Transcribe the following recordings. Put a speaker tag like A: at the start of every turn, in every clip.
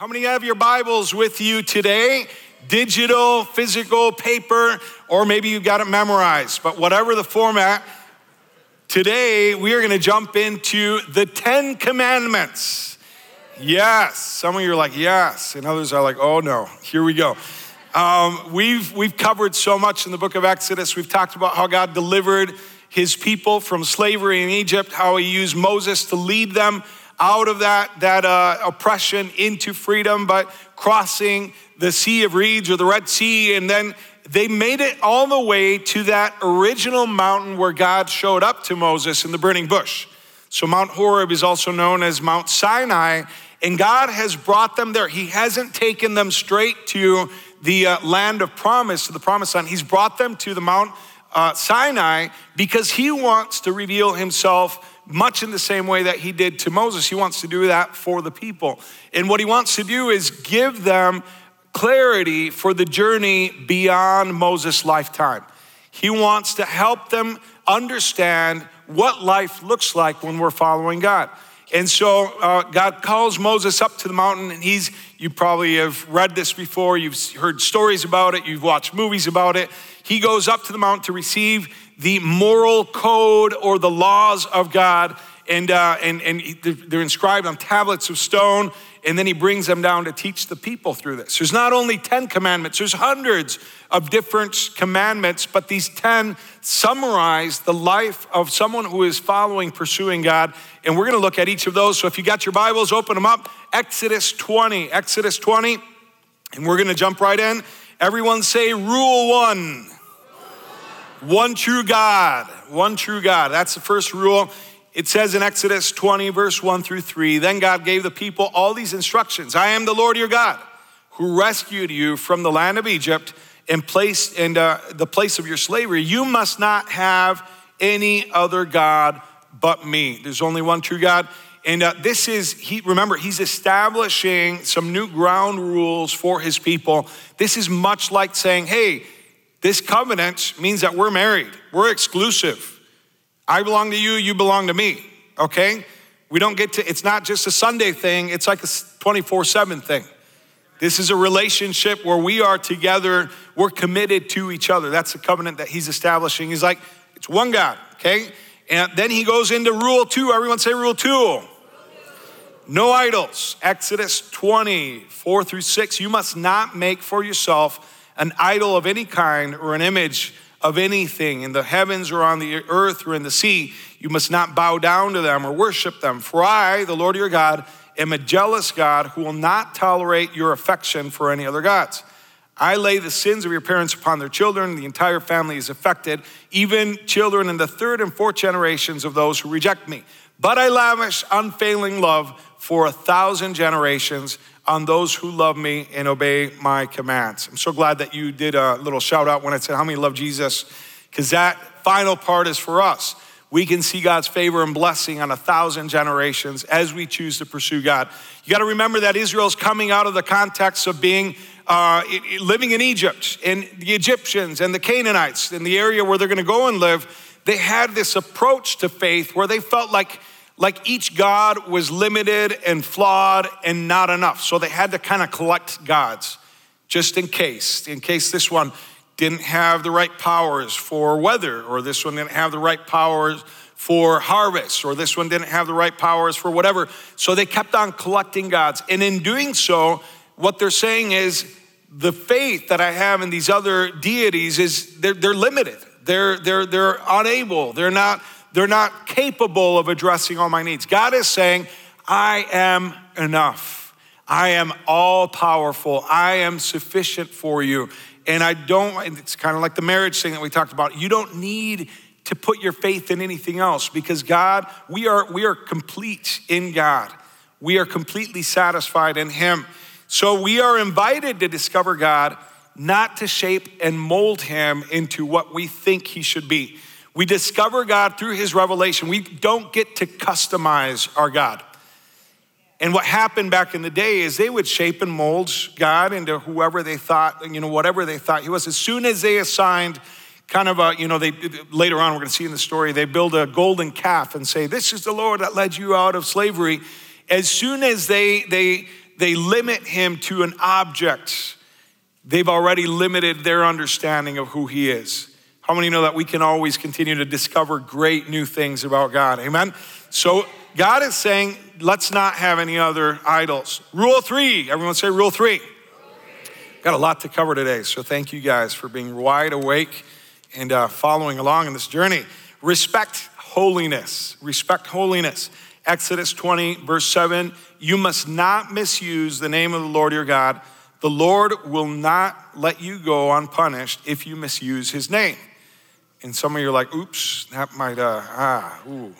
A: How many have your Bibles with you today? Digital, physical, paper, or maybe you've got it memorized. But whatever the format, today we are going to jump into the Ten Commandments. Yes, some of you are like, yes, and others are like, oh no, here we go. Um, we've, we've covered so much in the book of Exodus. We've talked about how God delivered his people from slavery in Egypt, how he used Moses to lead them out of that, that uh, oppression into freedom, but crossing the Sea of Reeds or the Red Sea. And then they made it all the way to that original mountain where God showed up to Moses in the burning bush. So, Mount Horeb is also known as Mount Sinai, and God has brought them there. He hasn't taken them straight to the uh, land of promise, to the promised land. He's brought them to the Mount uh, Sinai because He wants to reveal Himself much in the same way that he did to Moses. He wants to do that for the people. And what he wants to do is give them clarity for the journey beyond Moses' lifetime. He wants to help them understand what life looks like when we're following God. And so uh, God calls Moses up to the mountain, and he's, you probably have read this before, you've heard stories about it, you've watched movies about it. He goes up to the mountain to receive the moral code or the laws of God, and, uh, and, and they're inscribed on tablets of stone, and then he brings them down to teach the people through this. There's not only 10 commandments, there's hundreds of different commandments, but these 10 summarize the life of someone who is following, pursuing God. And we're gonna look at each of those. So if you got your Bibles, open them up. Exodus 20, Exodus 20, and we're gonna jump right in. Everyone say, Rule one. One true God, one true God. That's the first rule. It says in Exodus 20, verse 1 through 3 Then God gave the people all these instructions I am the Lord your God, who rescued you from the land of Egypt and placed in uh, the place of your slavery. You must not have any other God but me. There's only one true God. And uh, this is, he, remember, he's establishing some new ground rules for his people. This is much like saying, hey, this covenant means that we're married, we're exclusive. I belong to you, you belong to me, okay? We don't get to, it's not just a Sunday thing, it's like a 24 7 thing. This is a relationship where we are together, we're committed to each other. That's the covenant that he's establishing. He's like, it's one God, okay? And then he goes into rule two. Everyone say rule two. No idols. Exodus 20, 4 through 6. You must not make for yourself an idol of any kind or an image of anything in the heavens or on the earth or in the sea. You must not bow down to them or worship them. For I, the Lord your God, am a jealous God who will not tolerate your affection for any other gods. I lay the sins of your parents upon their children. The entire family is affected, even children in the third and fourth generations of those who reject me. But I lavish unfailing love for a thousand generations on those who love me and obey my commands. I'm so glad that you did a little shout out when I said how many love Jesus, because that final part is for us. We can see God's favor and blessing on a thousand generations as we choose to pursue God. You got to remember that Israel's coming out of the context of being uh, living in Egypt, and the Egyptians and the Canaanites, in the area where they're going to go and live. They had this approach to faith where they felt like like each God was limited and flawed and not enough. So they had to kind of collect gods just in case, in case this one didn't have the right powers for weather, or this one didn't have the right powers for harvest, or this one didn't have the right powers for whatever. So they kept on collecting gods. And in doing so, what they're saying is the faith that I have in these other deities is they're, they're limited. They're, they're, they're unable. They're not they're not capable of addressing all my needs. God is saying, I am enough. I am all powerful. I am sufficient for you. And I don't, it's kind of like the marriage thing that we talked about. You don't need to put your faith in anything else because God, we are, we are complete in God. We are completely satisfied in Him. So we are invited to discover God, not to shape and mold Him into what we think He should be. We discover God through his revelation. We don't get to customize our God. And what happened back in the day is they would shape and mold God into whoever they thought, you know, whatever they thought he was. As soon as they assigned kind of a, you know, they later on we're going to see in the story, they build a golden calf and say, "This is the Lord that led you out of slavery." As soon as they they they limit him to an object, they've already limited their understanding of who he is. How many know that we can always continue to discover great new things about God? Amen? So God is saying, let's not have any other idols. Rule three, everyone say rule three. Got a lot to cover today, so thank you guys for being wide awake and uh, following along in this journey. Respect holiness. Respect holiness. Exodus 20, verse 7 You must not misuse the name of the Lord your God. The Lord will not let you go unpunished if you misuse his name. And some of you are like, oops, that might, uh, ah, ooh,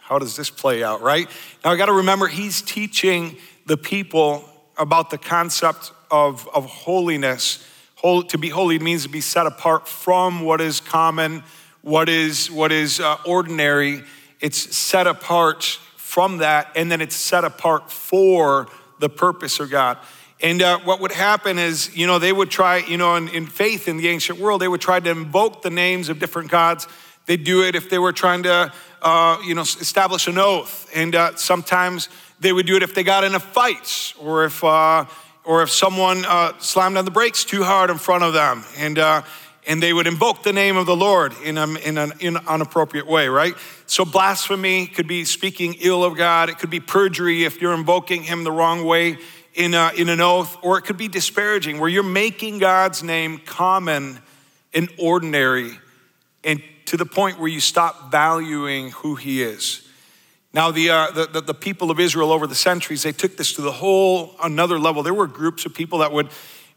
A: how does this play out, right? Now I got to remember, he's teaching the people about the concept of, of holiness. Whole, to be holy means to be set apart from what is common, what is, what is uh, ordinary. It's set apart from that, and then it's set apart for the purpose of God. And uh, what would happen is, you know, they would try, you know, in, in, faith in the ancient world, they would try to invoke the names of different gods. They'd do it if they were trying to, uh, you know, establish an oath. And uh, sometimes they would do it if they got in a fight or if, uh, or if someone uh, slammed on the brakes too hard in front of them. And, uh, and they would invoke the name of the Lord in, a, in an in inappropriate way, right? So, blasphemy could be speaking ill of God. It could be perjury if you're invoking Him the wrong way in, a, in an oath, or it could be disparaging, where you're making God's name common and ordinary, and to the point where you stop valuing who He is. Now, the, uh, the, the, the people of Israel over the centuries, they took this to the whole another level. There were groups of people that would,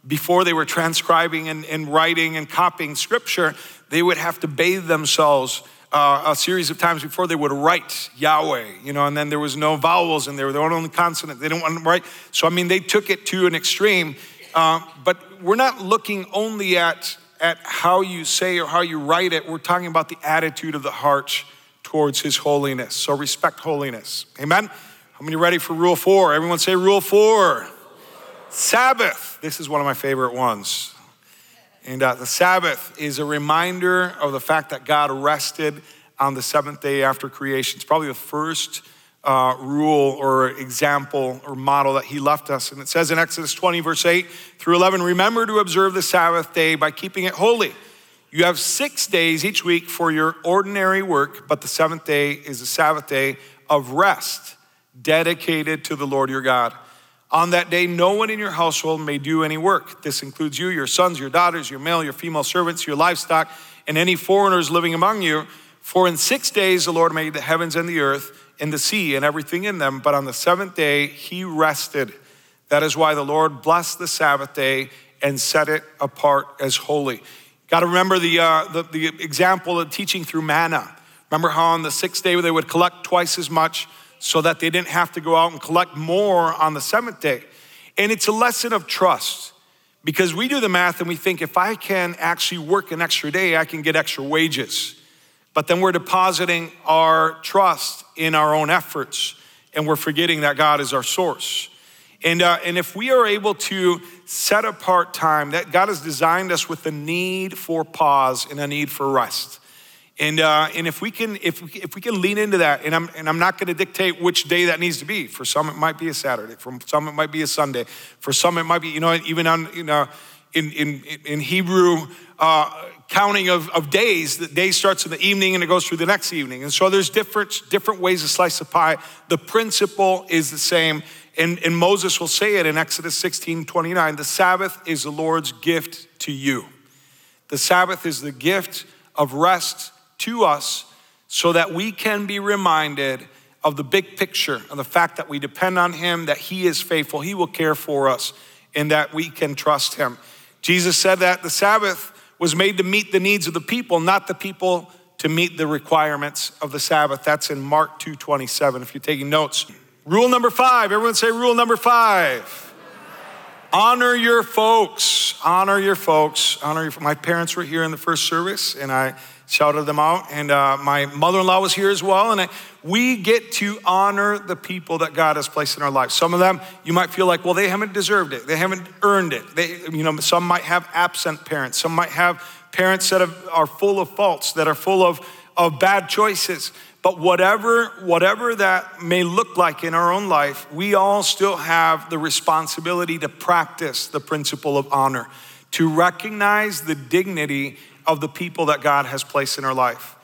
A: before they were transcribing and, and writing and copying scripture, they would have to bathe themselves uh, a series of times before they would write Yahweh, you know, and then there was no vowels in there, there were only consonants. They didn't want to write. So, I mean, they took it to an extreme. Uh, but we're not looking only at, at how you say or how you write it, we're talking about the attitude of the heart towards His holiness. So, respect holiness. Amen? How many ready for rule four? Everyone say rule four. Sabbath. This is one of my favorite ones. And uh, the Sabbath is a reminder of the fact that God rested on the seventh day after creation. It's probably the first uh, rule or example or model that he left us. And it says in Exodus 20, verse 8 through 11 Remember to observe the Sabbath day by keeping it holy. You have six days each week for your ordinary work, but the seventh day is the Sabbath day of rest, dedicated to the Lord your God. On that day, no one in your household may do any work. This includes you, your sons, your daughters, your male, your female servants, your livestock, and any foreigners living among you. For in six days the Lord made the heavens and the earth and the sea and everything in them. But on the seventh day he rested. That is why the Lord blessed the Sabbath day and set it apart as holy. Got to remember the, uh, the, the example of teaching through manna. Remember how on the sixth day they would collect twice as much so that they didn't have to go out and collect more on the seventh day. And it's a lesson of trust because we do the math and we think if I can actually work an extra day, I can get extra wages. But then we're depositing our trust in our own efforts and we're forgetting that God is our source. And, uh, and if we are able to set apart time, that God has designed us with a need for pause and a need for rest. And, uh, and if we can if we, if we can lean into that, and I'm and I'm not going to dictate which day that needs to be. For some, it might be a Saturday. For some, it might be a Sunday. For some, it might be you know even on you know in in in Hebrew uh, counting of, of days, the day starts in the evening and it goes through the next evening. And so there's different different ways to slice the pie. The principle is the same. And, and Moses will say it in Exodus 16 29. The Sabbath is the Lord's gift to you. The Sabbath is the gift of rest to us so that we can be reminded of the big picture, of the fact that we depend on Him, that He is faithful, He will care for us, and that we can trust Him. Jesus said that the Sabbath was made to meet the needs of the people, not the people to meet the requirements of the Sabbath. That's in Mark 2:27 if you're taking notes. Rule number 5. Everyone say rule number 5. Honor your folks. Honor your folks. Honor your My parents were here in the first service and I shouted them out. And uh, my mother in law was here as well. And I, we get to honor the people that God has placed in our lives. Some of them, you might feel like, well, they haven't deserved it, they haven't earned it. They, you know, some might have absent parents, some might have parents that have, are full of faults, that are full of, of bad choices. But whatever, whatever that may look like in our own life, we all still have the responsibility to practice the principle of honor, to recognize the dignity of the people that God has placed in our life.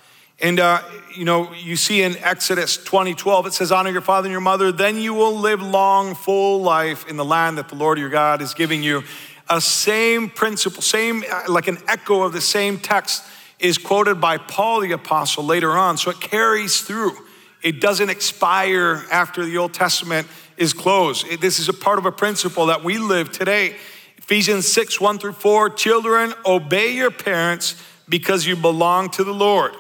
A: And uh, you know, you see in Exodus 20, 12, it says, Honor your father and your mother, then you will live long, full life in the land that the Lord your God is giving you. A same principle, same, uh, like an echo of the same text is quoted by Paul the Apostle later on. So it carries through. It doesn't expire after the Old Testament is closed. It, this is a part of a principle that we live today. Ephesians 6, 1 through 4 Children, obey your parents because you belong to the Lord.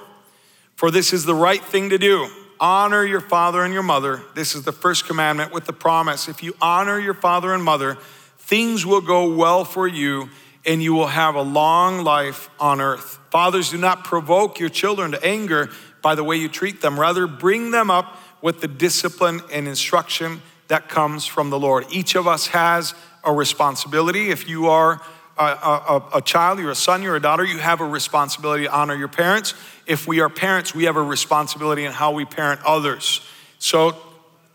A: For this is the right thing to do. Honor your father and your mother. This is the first commandment with the promise. If you honor your father and mother, things will go well for you and you will have a long life on earth. Fathers, do not provoke your children to anger by the way you treat them. Rather, bring them up with the discipline and instruction that comes from the Lord. Each of us has a responsibility. If you are a, a, a, child, you're a son, you're a daughter, you have a responsibility to honor your parents. If we are parents, we have a responsibility in how we parent others. So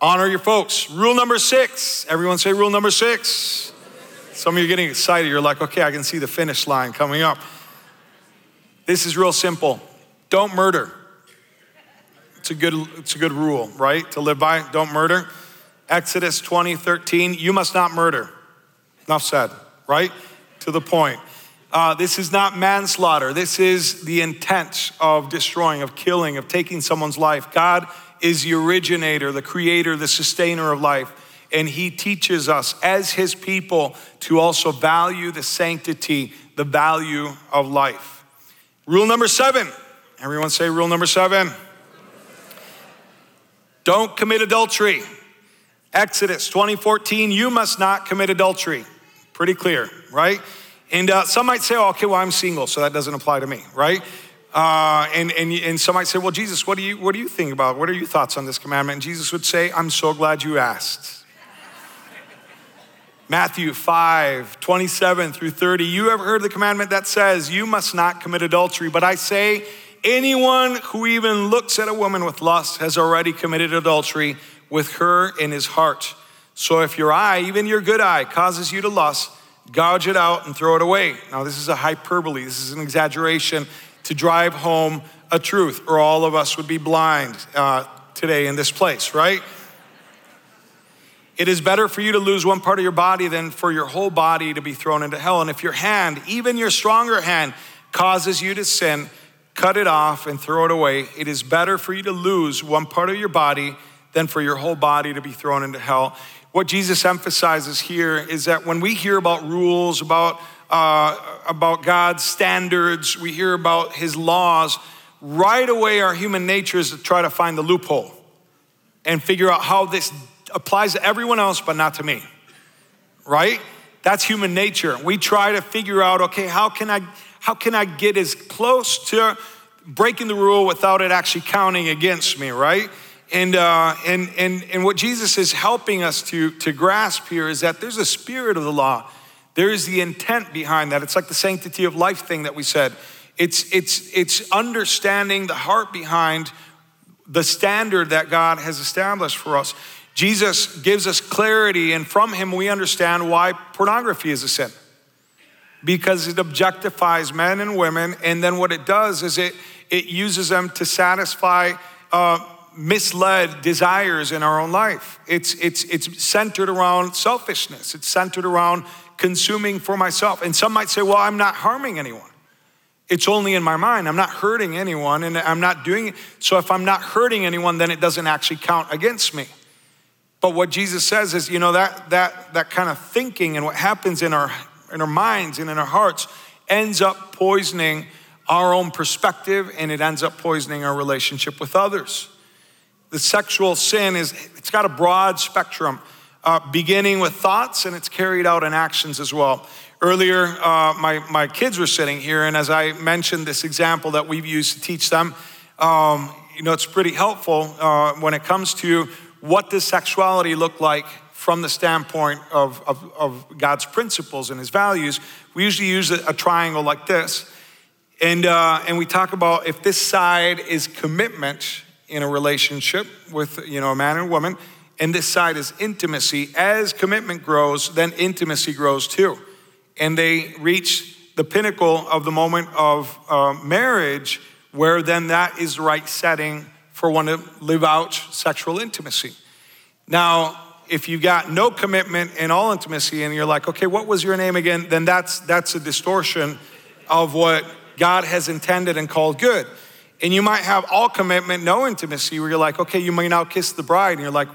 A: honor your folks. Rule number six. Everyone say rule number six. Some of you are getting excited. You're like, okay, I can see the finish line coming up. This is real simple. Don't murder. It's a good, it's a good rule, right? To live by. Don't murder. Exodus 20, 13. You must not murder. Enough said, right? To the point. Uh, this is not manslaughter. This is the intent of destroying, of killing, of taking someone's life. God is the originator, the creator, the sustainer of life and he teaches us as his people to also value the sanctity, the value of life. Rule number seven. Everyone say rule number seven. Don't commit adultery. Exodus 2014, you must not commit adultery. Pretty clear, right? And uh, some might say, oh, okay, well, I'm single, so that doesn't apply to me, right? Uh, and, and, and some might say, well, Jesus, what do, you, what do you think about? What are your thoughts on this commandment? And Jesus would say, I'm so glad you asked. Matthew 5, 27 through 30. You ever heard the commandment that says, You must not commit adultery? But I say, anyone who even looks at a woman with lust has already committed adultery with her in his heart. So if your eye, even your good eye, causes you to lust, gouge it out and throw it away. Now, this is a hyperbole, this is an exaggeration to drive home a truth, or all of us would be blind uh, today in this place, right? It is better for you to lose one part of your body than for your whole body to be thrown into hell. And if your hand, even your stronger hand, causes you to sin, cut it off and throw it away. It is better for you to lose one part of your body than for your whole body to be thrown into hell. What Jesus emphasizes here is that when we hear about rules, about, uh, about God's standards, we hear about his laws, right away our human nature is to try to find the loophole and figure out how this applies to everyone else, but not to me, right? That's human nature. We try to figure out, okay, how can I, how can I get as close to breaking the rule without it actually counting against me, right? And, uh, and, and, and what Jesus is helping us to, to grasp here is that there's a spirit of the law. There is the intent behind that. It's like the sanctity of life thing that we said. It's, it's, it's understanding the heart behind the standard that God has established for us. Jesus gives us clarity, and from him we understand why pornography is a sin. Because it objectifies men and women, and then what it does is it, it uses them to satisfy uh, misled desires in our own life. It's, it's, it's centered around selfishness, it's centered around consuming for myself. And some might say, well, I'm not harming anyone. It's only in my mind. I'm not hurting anyone, and I'm not doing it. So if I'm not hurting anyone, then it doesn't actually count against me. But what Jesus says is, you know, that, that, that kind of thinking and what happens in our, in our minds and in our hearts ends up poisoning our own perspective and it ends up poisoning our relationship with others. The sexual sin is, it's got a broad spectrum, uh, beginning with thoughts and it's carried out in actions as well. Earlier, uh, my, my kids were sitting here, and as I mentioned this example that we've used to teach them, um, you know, it's pretty helpful uh, when it comes to what does sexuality look like from the standpoint of, of, of God's principles and his values, we usually use a, triangle like this. And, uh, and we talk about if this side is commitment in a relationship with you know a man and a woman, and this side is intimacy. As commitment grows, then intimacy grows too, and they reach the pinnacle of the moment of uh, marriage, where then that is the right setting for one to live out sexual intimacy. Now, if you got no commitment and all intimacy, and you're like, okay, what was your name again? Then that's that's a distortion of what God has intended and called good. And you might have all commitment, no intimacy, where you're like, okay, you may now kiss the bride, and you're like,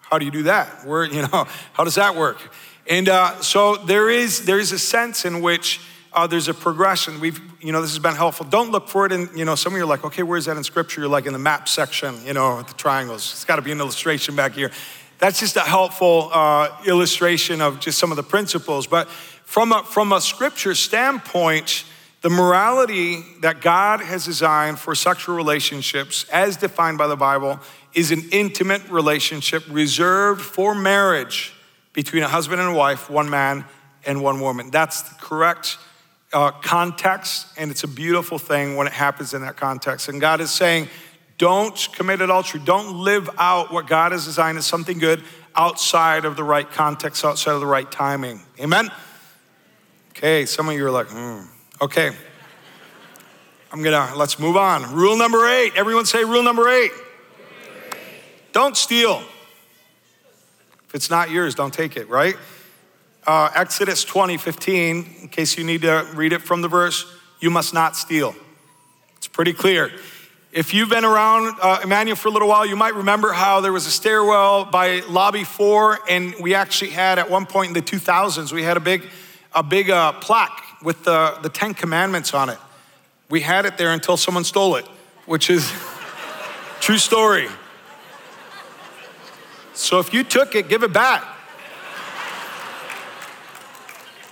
A: how do you do that? Where, you know, how does that work? And uh, so there is there is a sense in which uh, there's a progression. We've, you know, this has been helpful. Don't look for it in, you know, some of you are like, okay, where's that in scripture? You're like in the map section, you know, with the triangles. It's got to be an illustration back here. That's just a helpful uh, illustration of just some of the principles. But from a, from a scripture standpoint, the morality that God has designed for sexual relationships, as defined by the Bible, is an intimate relationship reserved for marriage between a husband and a wife, one man and one woman. That's the correct uh, context, and it's a beautiful thing when it happens in that context. And God is saying, don't commit adultery. Don't live out what God has designed as something good outside of the right context, outside of the right timing. Amen? Okay, some of you are like, hmm. Okay. I'm gonna, let's move on. Rule number eight. Everyone say rule number eight. Don't steal. If it's not yours, don't take it, right? Uh, Exodus 20, 15, in case you need to read it from the verse, you must not steal. It's pretty clear. If you've been around uh, Emmanuel for a little while, you might remember how there was a stairwell by lobby four, and we actually had at one point in the 2000s, we had a big, a big uh, plaque with the, the Ten Commandments on it. We had it there until someone stole it, which is true story. So if you took it, give it back.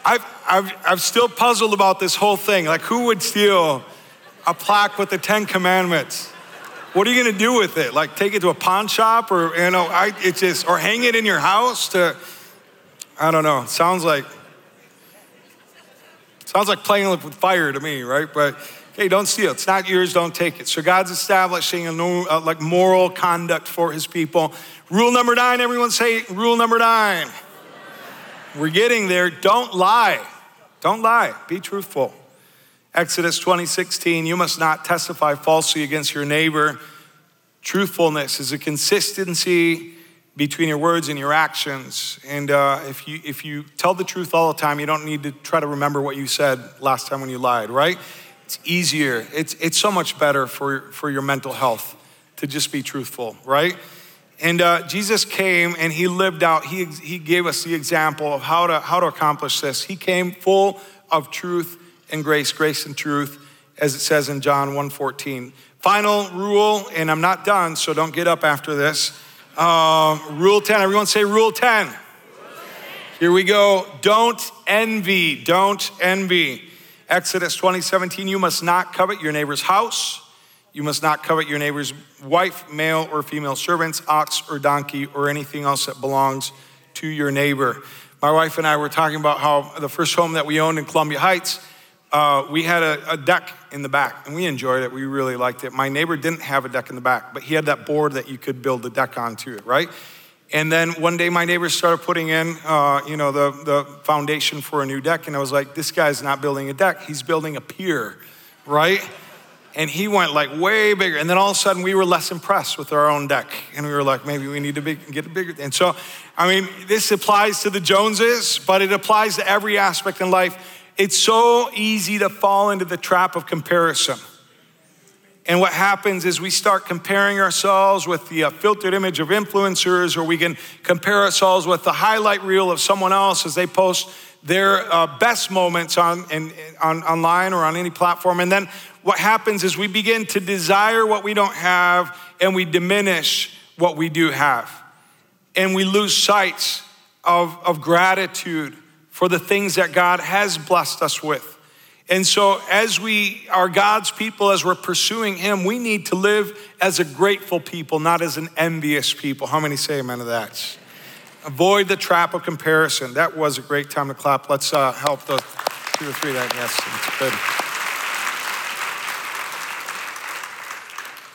A: I've, I've, I've still puzzled about this whole thing. Like, who would steal a plaque with the Ten Commandments. What are you going to do with it? Like take it to a pawn shop or, you know, I, it's just, or hang it in your house to, I don't know. Sounds like, sounds like playing with fire to me, right? But hey, don't steal. It's not yours. Don't take it. So God's establishing a new, uh, like moral conduct for his people. Rule number nine, everyone say rule number nine. We're getting there. Don't lie. Don't lie. Be truthful. Exodus 20, 16, you must not testify falsely against your neighbor. Truthfulness is a consistency between your words and your actions. And uh, if, you, if you tell the truth all the time, you don't need to try to remember what you said last time when you lied, right? It's easier. It's, it's so much better for, for your mental health to just be truthful, right? And uh, Jesus came and he lived out, he, he gave us the example of how to, how to accomplish this. He came full of truth and grace, grace and truth, as it says in John 1:14. Final rule, and I'm not done, so don't get up after this. Uh, rule 10. Everyone say rule 10. rule 10. Here we go. Don't envy. Don't envy. Exodus 20, 17. You must not covet your neighbor's house. You must not covet your neighbor's wife, male or female servants, ox or donkey, or anything else that belongs to your neighbor. My wife and I were talking about how the first home that we owned in Columbia Heights, uh, we had a, a, deck in the back and we enjoyed it. We really liked it. My neighbor didn't have a deck in the back, but he had that board that you could build the deck onto it, right? And then one day my neighbor started putting in, uh, you know, the, the foundation for a new deck. And I was like, this guy's not building a deck, he's building a pier, right? And he went like way bigger. And then all of a sudden we were less impressed with our own deck. And we were like, maybe we need to get a bigger. And so, I mean, this applies to the Joneses, but it applies to every aspect in life it's so easy to fall into the trap of comparison. And what happens is we start comparing ourselves with the uh, filtered image of influencers, or we can compare ourselves with the highlight reel of someone else as they post their uh, best moments on, in, on, online or on any platform. And then what happens is we begin to desire what we don't have and we diminish what we do have. And we lose sight of, of gratitude for the things that God has blessed us with. And so, as we are God's people, as we're pursuing Him, we need to live as a grateful people, not as an envious people. How many say amen to that? Avoid the trap of comparison. That was a great time to clap. Let's uh, help the two or three that. Yes, it's good.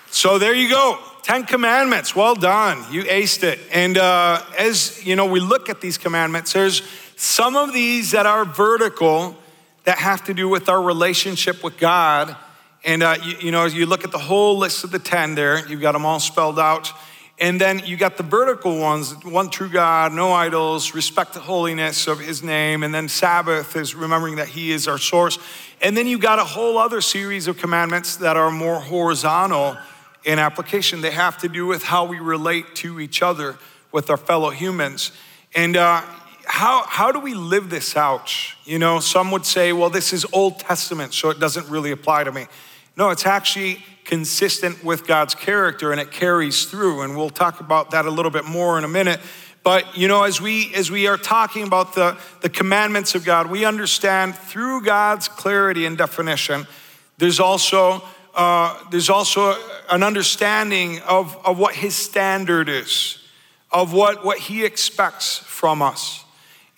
A: So, there you go. Ten Commandments, well done. You aced it. And uh, as you know, we look at these commandments, there's some of these that are vertical that have to do with our relationship with God. And uh, you, you know, you look at the whole list of the 10 there, you've got them all spelled out. And then you got the vertical ones one true God, no idols, respect the holiness of his name. And then Sabbath is remembering that he is our source. And then you got a whole other series of commandments that are more horizontal in application. They have to do with how we relate to each other with our fellow humans. And uh, how, how do we live this out? You know, some would say, well, this is Old Testament, so it doesn't really apply to me. No, it's actually consistent with God's character and it carries through. And we'll talk about that a little bit more in a minute. But you know, as we as we are talking about the, the commandments of God, we understand through God's clarity and definition, there's also uh, there's also an understanding of, of what his standard is, of what, what he expects from us.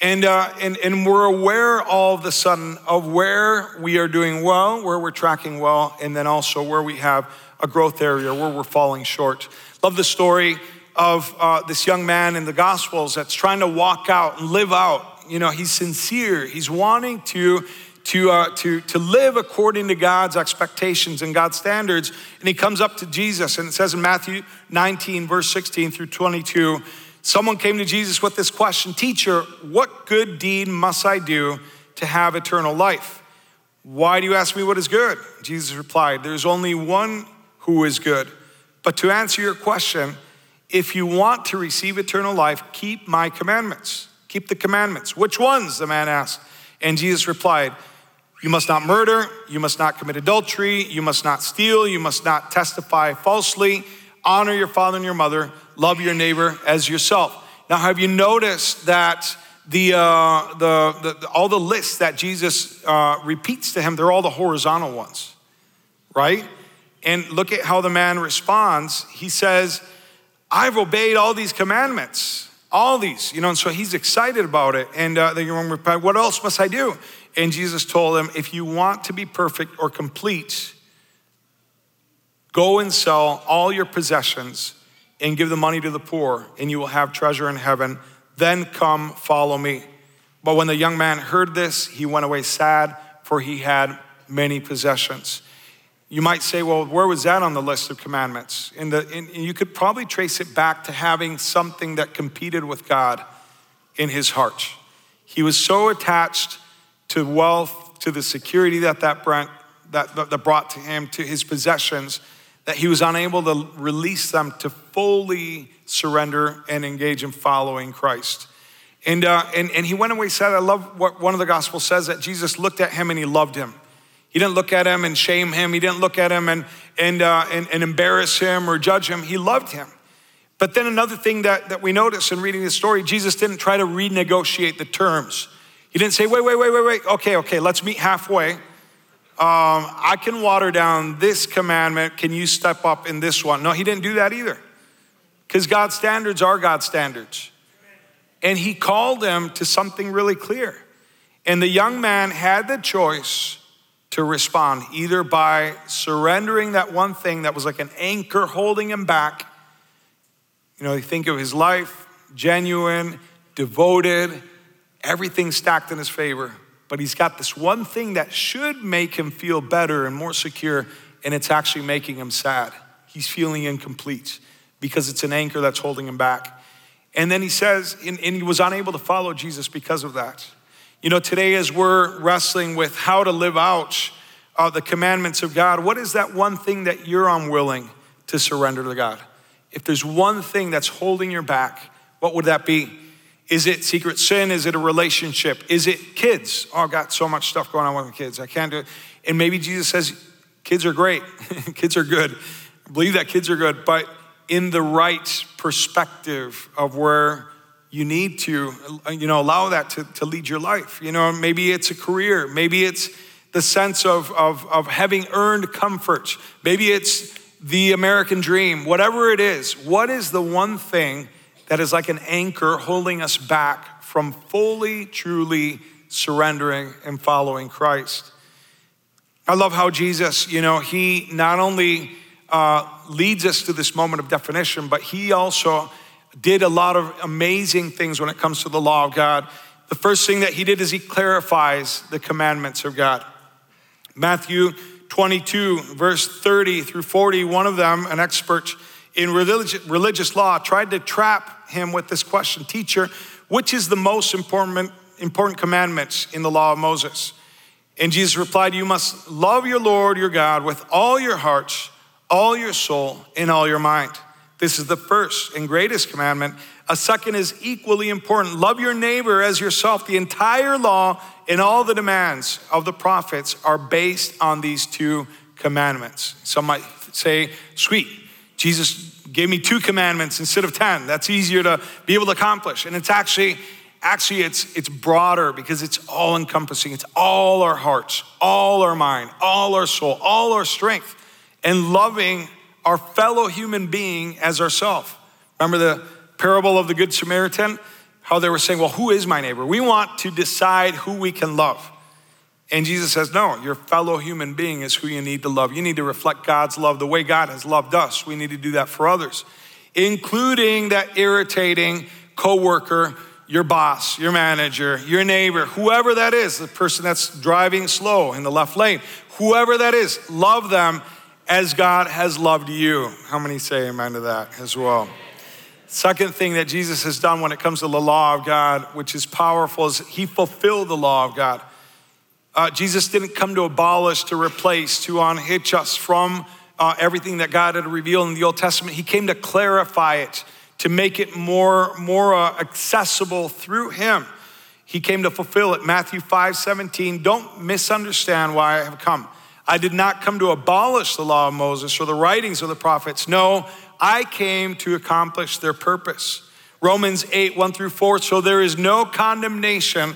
A: And, uh, and, and we're aware all of a sudden of where we are doing well, where we're tracking well, and then also where we have a growth area, where we're falling short. Love the story of uh, this young man in the Gospels that's trying to walk out and live out. You know, he's sincere, he's wanting to to, uh, to, to live according to God's expectations and God's standards. And he comes up to Jesus, and it says in Matthew 19, verse 16 through 22, someone came to Jesus with this question Teacher, what good deed must I do to have eternal life? Why do you ask me what is good? Jesus replied, There's only one who is good. But to answer your question, if you want to receive eternal life, keep my commandments. Keep the commandments. Which ones? The man asked. And Jesus replied, you must not murder. You must not commit adultery. You must not steal. You must not testify falsely. Honor your father and your mother. Love your neighbor as yourself. Now, have you noticed that the, uh, the, the all the lists that Jesus uh, repeats to him, they're all the horizontal ones, right? And look at how the man responds. He says, I've obeyed all these commandments, all these, you know, and so he's excited about it. And uh, the young man What else must I do? And Jesus told them, If you want to be perfect or complete, go and sell all your possessions and give the money to the poor, and you will have treasure in heaven. Then come follow me. But when the young man heard this, he went away sad, for he had many possessions. You might say, well, where was that on the list of commandments? In the, in, you could probably trace it back to having something that competed with God in his heart. He was so attached to wealth, to the security that that brought, that, that brought to him, to his possessions, that he was unable to release them to fully surrender and engage in following Christ. And, uh, and, and he went away said, I love what one of the gospels says that Jesus looked at him and he loved him. He didn't look at him and shame him. He didn't look at him and, and, uh, and, and embarrass him or judge him. He loved him. But then another thing that, that we notice in reading the story, Jesus didn't try to renegotiate the terms. He didn't say, wait, wait, wait, wait, wait. Okay, okay, let's meet halfway. Um, I can water down this commandment. Can you step up in this one? No, he didn't do that either. Because God's standards are God's standards. And he called them to something really clear. And the young man had the choice to respond either by surrendering that one thing that was like an anchor holding him back. You know, you think of his life, genuine, devoted, everything stacked in his favor, but he's got this one thing that should make him feel better and more secure, and it's actually making him sad. He's feeling incomplete because it's an anchor that's holding him back. And then he says, and, and he was unable to follow Jesus because of that. You know, today as we're wrestling with how to live out uh, the commandments of God, what is that one thing that you're unwilling to surrender to God? If there's one thing that's holding your back, what would that be? Is it secret sin? Is it a relationship? Is it kids? Oh, I've got so much stuff going on with my kids. I can't do it. And maybe Jesus says, kids are great, kids are good. I believe that kids are good, but in the right perspective of where you need to, you know, allow that to, to lead your life. You know, maybe it's a career, maybe it's the sense of, of, of having earned comfort, maybe it's the American dream, whatever it is, what is the one thing that is like an anchor holding us back from fully, truly surrendering and following Christ. I love how Jesus, you know, he not only uh, leads us to this moment of definition, but he also did a lot of amazing things when it comes to the law of God. The first thing that he did is he clarifies the commandments of God. Matthew 22, verse 30 through 40, one of them, an expert in religious, religious law, tried to trap him with this question Teacher, which is the most important, important commandments in the law of Moses? And Jesus replied, You must love your Lord your God with all your heart, all your soul, and all your mind. This is the first and greatest commandment. A second is equally important love your neighbor as yourself. The entire law and all the demands of the prophets are based on these two commandments. Some might say, sweet, Jesus gave me two commandments instead of 10. That's easier to be able to accomplish. And it's actually, actually, it's, it's broader because it's all encompassing. It's all our hearts, all our mind, all our soul, all our strength, and loving our fellow human being as ourself. Remember the parable of the Good Samaritan? How they were saying, Well, who is my neighbor? We want to decide who we can love. And Jesus says, No, your fellow human being is who you need to love. You need to reflect God's love the way God has loved us. We need to do that for others, including that irritating coworker, your boss, your manager, your neighbor, whoever that is, the person that's driving slow in the left lane, whoever that is, love them as God has loved you. How many say amen to that as well? Second thing that Jesus has done when it comes to the law of God, which is powerful, is he fulfilled the law of God. Uh, Jesus didn't come to abolish, to replace, to unhitch us from uh, everything that God had revealed in the Old Testament. He came to clarify it, to make it more, more uh, accessible through Him. He came to fulfill it. Matthew 5 17. Don't misunderstand why I have come. I did not come to abolish the law of Moses or the writings of the prophets. No, I came to accomplish their purpose. Romans 8, 1 through 4. So there is no condemnation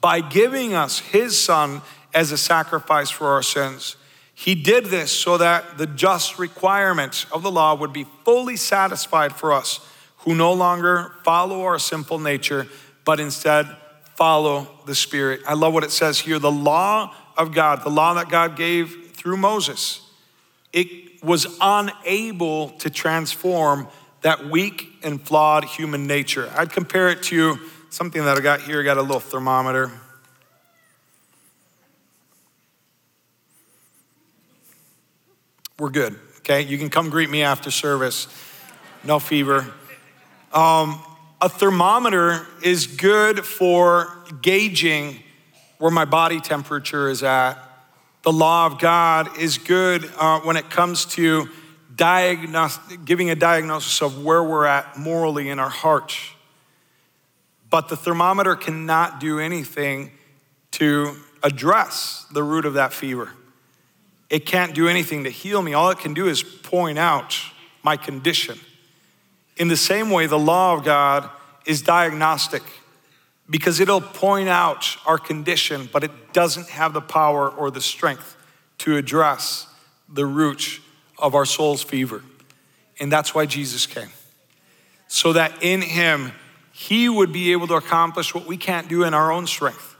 A: by giving us his son as a sacrifice for our sins. He did this so that the just requirements of the law would be fully satisfied for us who no longer follow our sinful nature, but instead follow the Spirit. I love what it says here the law of God, the law that God gave through Moses, it was unable to transform that weak and flawed human nature. I'd compare it to something that I got here. Got a little thermometer. We're good, okay? You can come greet me after service. No fever. Um, a thermometer is good for gauging where my body temperature is at. The law of God is good uh, when it comes to diagnose, giving a diagnosis of where we're at morally in our heart. But the thermometer cannot do anything to address the root of that fever. It can't do anything to heal me. All it can do is point out my condition. In the same way, the law of God is diagnostic because it'll point out our condition, but it doesn't have the power or the strength to address the root of our soul's fever. And that's why Jesus came. So that in him, he would be able to accomplish what we can't do in our own strength.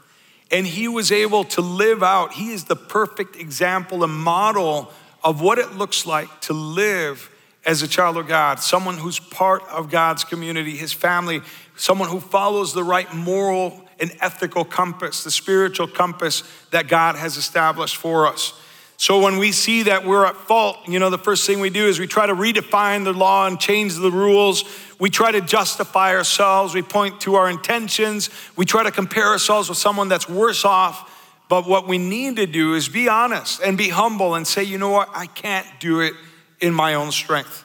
A: And he was able to live out, he is the perfect example and model of what it looks like to live as a child of God, someone who's part of God's community, his family, someone who follows the right moral and ethical compass, the spiritual compass that God has established for us. So when we see that we're at fault, you know, the first thing we do is we try to redefine the law and change the rules. We try to justify ourselves. We point to our intentions. We try to compare ourselves with someone that's worse off. But what we need to do is be honest and be humble and say, you know what, I can't do it in my own strength.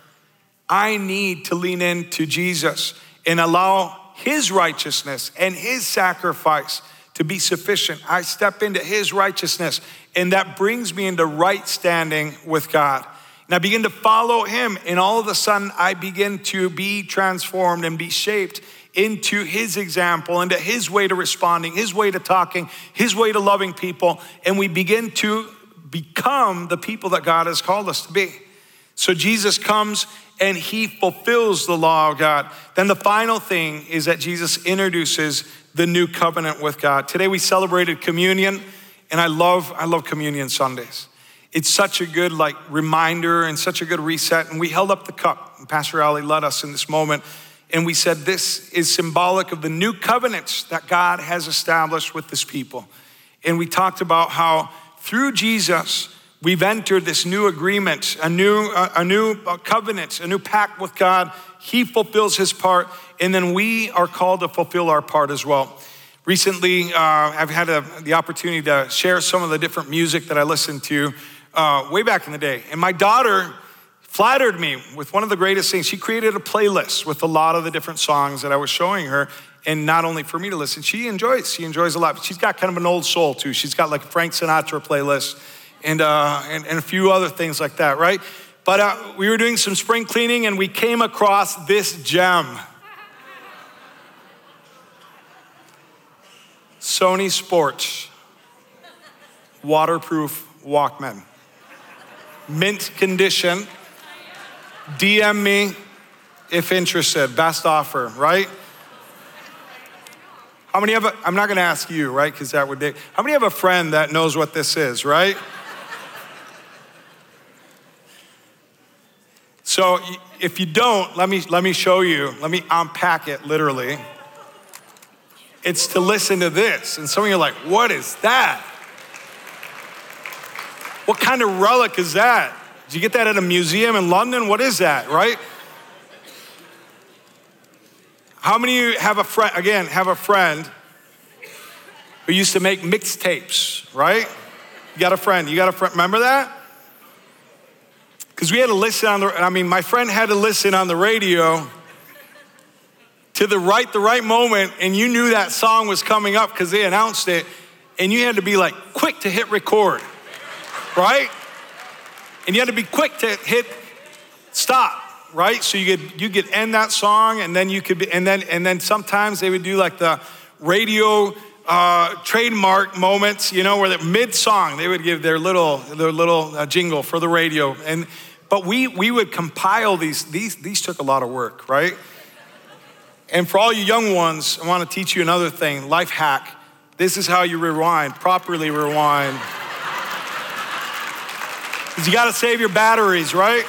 A: I need to lean into Jesus and allow his righteousness and his sacrifice to be sufficient. I step into his righteousness, and that brings me into right standing with God. And I begin to follow him, and all of a sudden, I begin to be transformed and be shaped into his example, into his way to responding, his way to talking, his way to loving people. And we begin to become the people that God has called us to be. So Jesus comes and he fulfills the law of God. Then the final thing is that Jesus introduces the new covenant with God. Today we celebrated communion, and I love I love communion Sundays. It's such a good like reminder and such a good reset. And we held up the cup. And Pastor Ali led us in this moment. And we said, This is symbolic of the new covenants that God has established with this people. And we talked about how through Jesus, we've entered this new agreement, a new, a new covenant, a new pact with God. He fulfills his part, and then we are called to fulfill our part as well. Recently, uh, I've had a, the opportunity to share some of the different music that I listened to uh, way back in the day. And my daughter flattered me with one of the greatest things. She created a playlist with a lot of the different songs that I was showing her. And not only for me to listen, she enjoys. She enjoys a lot. But she's got kind of an old soul too. She's got like a Frank Sinatra playlist and, uh, and, and a few other things like that, right? But uh, we were doing some spring cleaning and we came across this gem. Sony Sports waterproof Walkman mint condition. DM me if interested. Best offer, right? How many have a, I'm not gonna ask you, right? Because that would, Be, how many have a friend that knows what this is, right? So if you don't, let me, let me show you, let me unpack it literally. It's to listen to this. And some of you are like, what is that? What kind of relic is that? Did you get that at a museum in London? What is that, right? How many of you have a friend, again, have a friend who used to make mixtapes, right? You got a friend, you got a friend, remember that? Because we had to listen on the, I mean, my friend had to listen on the radio to the right, the right moment, and you knew that song was coming up because they announced it, and you had to be like quick to hit record right? And you had to be quick to hit stop, right? So you could you could end that song, and then you could be, and then and then sometimes they would do like the radio uh, trademark moments, you know, where mid song they would give their little their little uh, jingle for the radio, and but we we would compile these these these took a lot of work, right? And for all you young ones, I want to teach you another thing, life hack. This is how you rewind, properly rewind. Because you got to save your batteries, right?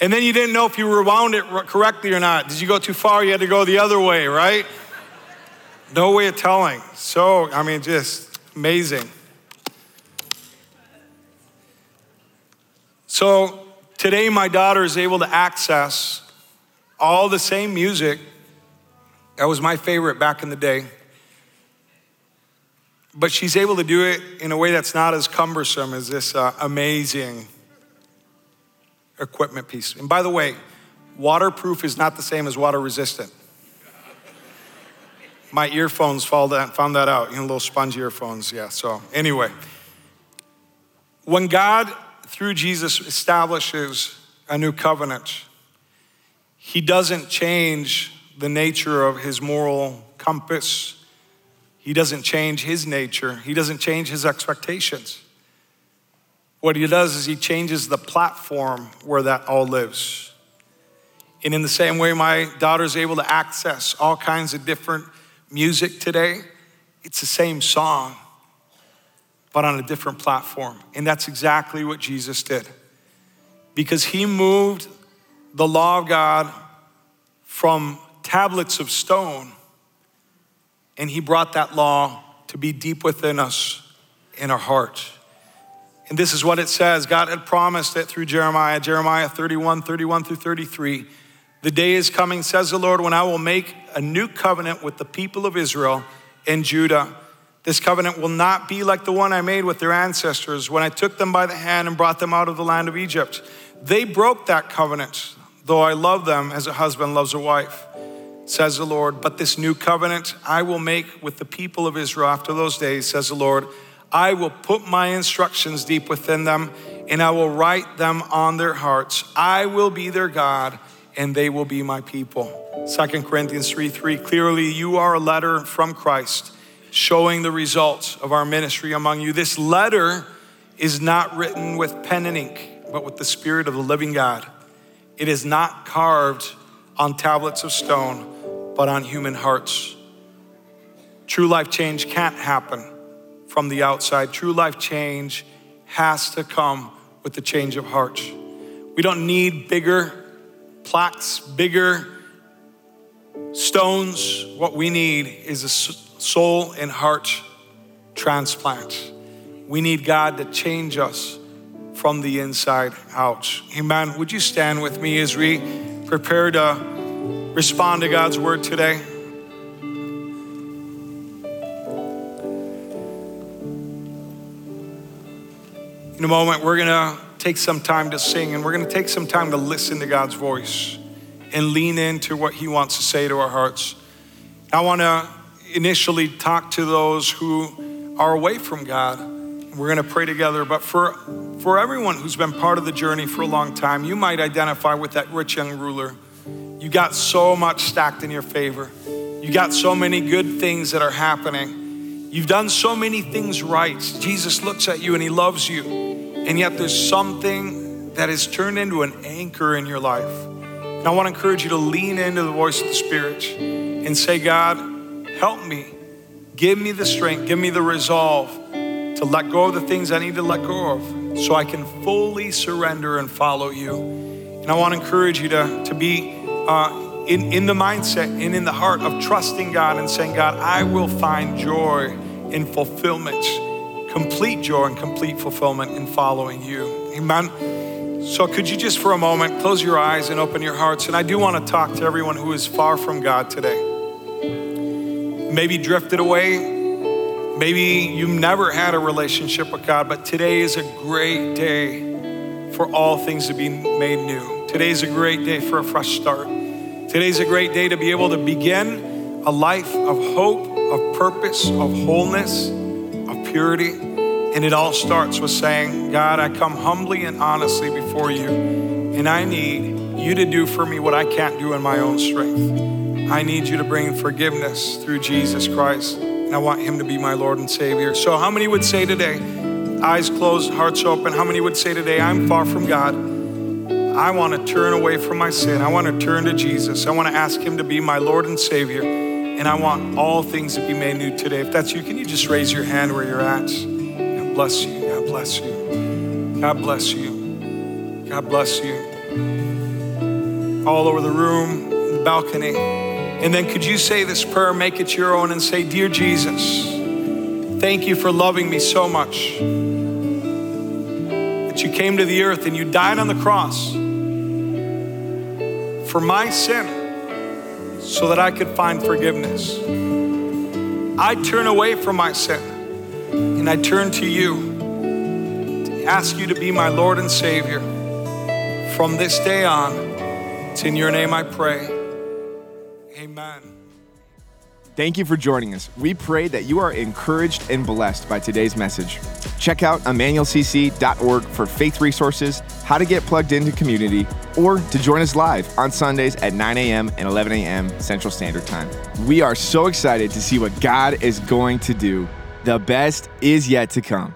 A: And then you didn't know if you rewound it correctly or not. Did you go too far? You had to go the other way, right? No way of telling. So, I mean, just amazing. So, today my daughter is able to access all the same music that was my favorite back in the day but she's able to do it in a way that's not as cumbersome as this uh, amazing equipment piece. And by the way, waterproof is not the same as water resistant. My earphones found that out, you know, little sponge earphones, yeah. So, anyway, when God, through Jesus, establishes a new covenant, He doesn't change the nature of His moral compass he doesn't change his nature, he doesn't change his expectations. What he does is he changes the platform where that all lives. And in the same way, my daughter is able to access all kinds of different music today. It's the same song, but on a different platform. And that's exactly what Jesus did. Because he moved the law of God from tablets of stone and he brought that law to be deep within us in our heart. And this is what it says God had promised it through Jeremiah, Jeremiah 31, 31 through 33. The day is coming, says the Lord, when I will make a new covenant with the people of Israel and Judah. This covenant will not be like the one I made with their ancestors when I took them by the hand and brought them out of the land of Egypt. They broke that covenant, though I love them as a husband loves a wife says the Lord. But this new covenant I will make with the people of Israel after those days, says the Lord. I will put my instructions deep within them, and I will write them on their hearts. I will be their God, and they will be my people. 2 Corinthians 3 3 clearly, you are a letter from Christ showing the results of our ministry among you. This letter is not written with pen and ink, but with the Spirit of the living God. It is not carved on tablets of stone, but on human hearts. True life change can't happen from the outside. True life change has to come with the change of heart. We don't need bigger plaques, bigger stones. What we need is a soul and heart transplant. We need God to change us from the inside out. Amen. Would you stand with me as we prepare to respond to God's word today? In a moment, we're going to take some time to sing and we're going to take some time to listen to God's voice and lean into what He wants to say to our hearts. I want to initially talk to those who are away from God. We're going to pray together, but for, for everyone who's been part of the journey for a long time, you might identify with that rich young ruler. You got so much stacked in your favor. You got so many good things that are happening. You've done so many things right. Jesus looks at you and he loves you. And yet there's something that has turned into an anchor in your life. And I want to encourage you to lean into the voice of the Spirit and say, God, help me. Give me the strength, give me the resolve to let go of the things I need to let go of so I can fully surrender and follow you. And I want to encourage you to, to be uh, in, in the mindset and in the heart of trusting God and saying, God, I will find joy in fulfillment, complete joy and complete fulfillment in following you. Amen. So, could you just for a moment close your eyes and open your hearts? And I do want to talk to everyone who is far from God today maybe drifted away. Maybe you never had a relationship with God, but today is a great day for all things to be made new. Today is a great day for a fresh start. Today is a great day to be able to begin a life of hope, of purpose, of wholeness, of purity. And it all starts with saying, God, I come humbly and honestly before you, and I need you to do for me what I can't do in my own strength. I need you to bring forgiveness through Jesus Christ. And I want him to be my Lord and Savior. So, how many would say today, eyes closed, hearts open, how many would say today, I'm far from God? I want to turn away from my sin. I want to turn to Jesus. I want to ask him to be my Lord and Savior. And I want all things to be made new today. If that's you, can you just raise your hand where you're at? God bless you. God bless you. God bless you. God bless you. All over the room, the balcony. And then could you say this prayer, make it your own, and say, Dear Jesus, thank you for loving me so much. That you came to the earth and you died on the cross for my sin so that I could find forgiveness. I turn away from my sin and I turn to you to ask you to be my Lord and Savior. From this day on, it's in your name I pray.
B: Thank you for joining us. We pray that you are encouraged and blessed by today's message. Check out emmanuelcc.org for faith resources, how to get plugged into community, or to join us live on Sundays at 9 a.m. and 11 a.m. Central Standard Time. We are so excited to see what God is going to do. The best is yet to come.